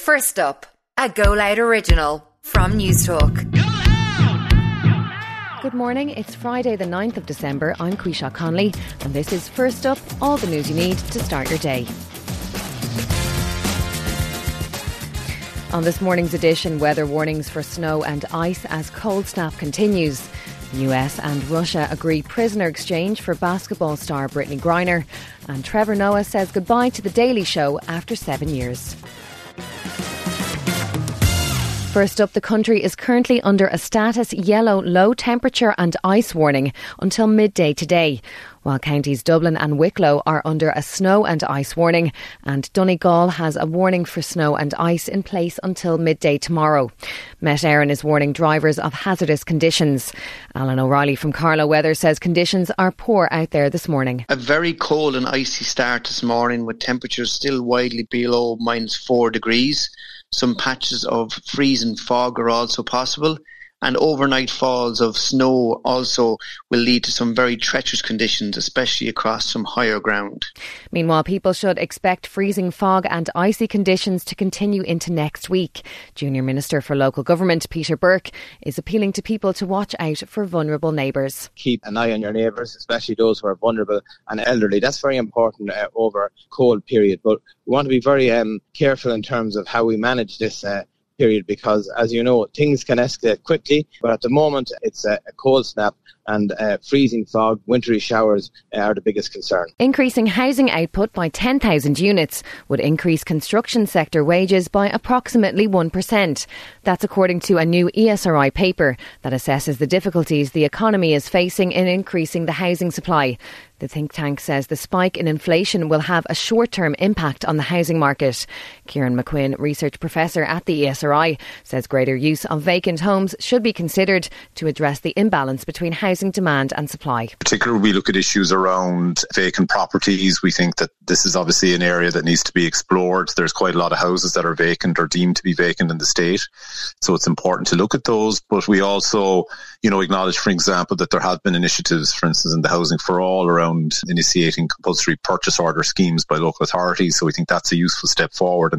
First up, a Go Loud original from Newstalk. Good morning. It's Friday, the 9th of December. I'm Quisha Conley, and this is First Up, all the news you need to start your day. On this morning's edition, weather warnings for snow and ice as cold snap continues. US and Russia agree prisoner exchange for basketball star Brittney Griner. And Trevor Noah says goodbye to The Daily Show after seven years. First up, the country is currently under a status yellow low temperature and ice warning until midday today, while counties Dublin and Wicklow are under a snow and ice warning, and Donegal has a warning for snow and ice in place until midday tomorrow. Met Éireann is warning drivers of hazardous conditions. Alan O'Reilly from Carlow Weather says conditions are poor out there this morning. A very cold and icy start this morning with temperatures still widely below minus four degrees. Some patches of freezing fog are also possible and overnight falls of snow also will lead to some very treacherous conditions, especially across some higher ground. Meanwhile, people should expect freezing fog and icy conditions to continue into next week. Junior Minister for Local Government, Peter Burke, is appealing to people to watch out for vulnerable neighbours. Keep an eye on your neighbours, especially those who are vulnerable and elderly. That's very important uh, over cold period, but we want to be very um, careful in terms of how we manage this uh, period because, as you know, things can escalate quickly. But at the moment, it's a, a cold snap and uh, freezing fog, wintry showers are the biggest concern. Increasing housing output by 10,000 units would increase construction sector wages by approximately 1%. That's according to a new ESRI paper that assesses the difficulties the economy is facing in increasing the housing supply. The think tank says the spike in inflation will have a short term impact on the housing market. Kieran McQuinn, research professor at the ESRI, says greater use of vacant homes should be considered to address the imbalance between housing demand and supply. Particularly, we look at issues around vacant properties. We think that this is obviously an area that needs to be explored. There's quite a lot of houses that are vacant or deemed to be vacant in the state. So it's important to look at those. But we also, you know, acknowledge, for example, that there have been initiatives, for instance, in the Housing for All around around initiating compulsory purchase order schemes by local authorities. So we think that's a useful step forward.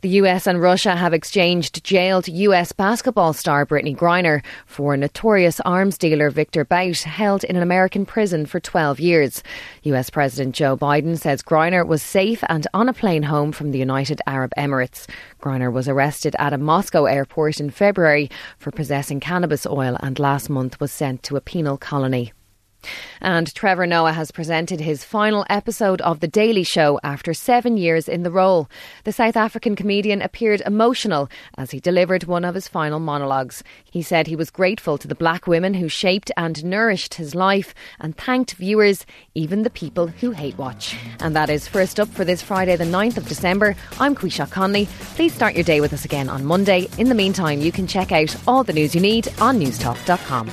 The US and Russia have exchanged jailed US basketball star Brittney Griner for notorious arms dealer Victor Bout, held in an American prison for 12 years. US President Joe Biden says Griner was safe and on a plane home from the United Arab Emirates. Griner was arrested at a Moscow airport in February for possessing cannabis oil and last month was sent to a penal colony. And Trevor Noah has presented his final episode of The Daily Show after seven years in the role. The South African comedian appeared emotional as he delivered one of his final monologues. He said he was grateful to the black women who shaped and nourished his life and thanked viewers, even the people who hate watch. And that is first up for this Friday, the 9th of December. I'm Quisha Conley. Please start your day with us again on Monday. In the meantime, you can check out all the news you need on newstalk.com.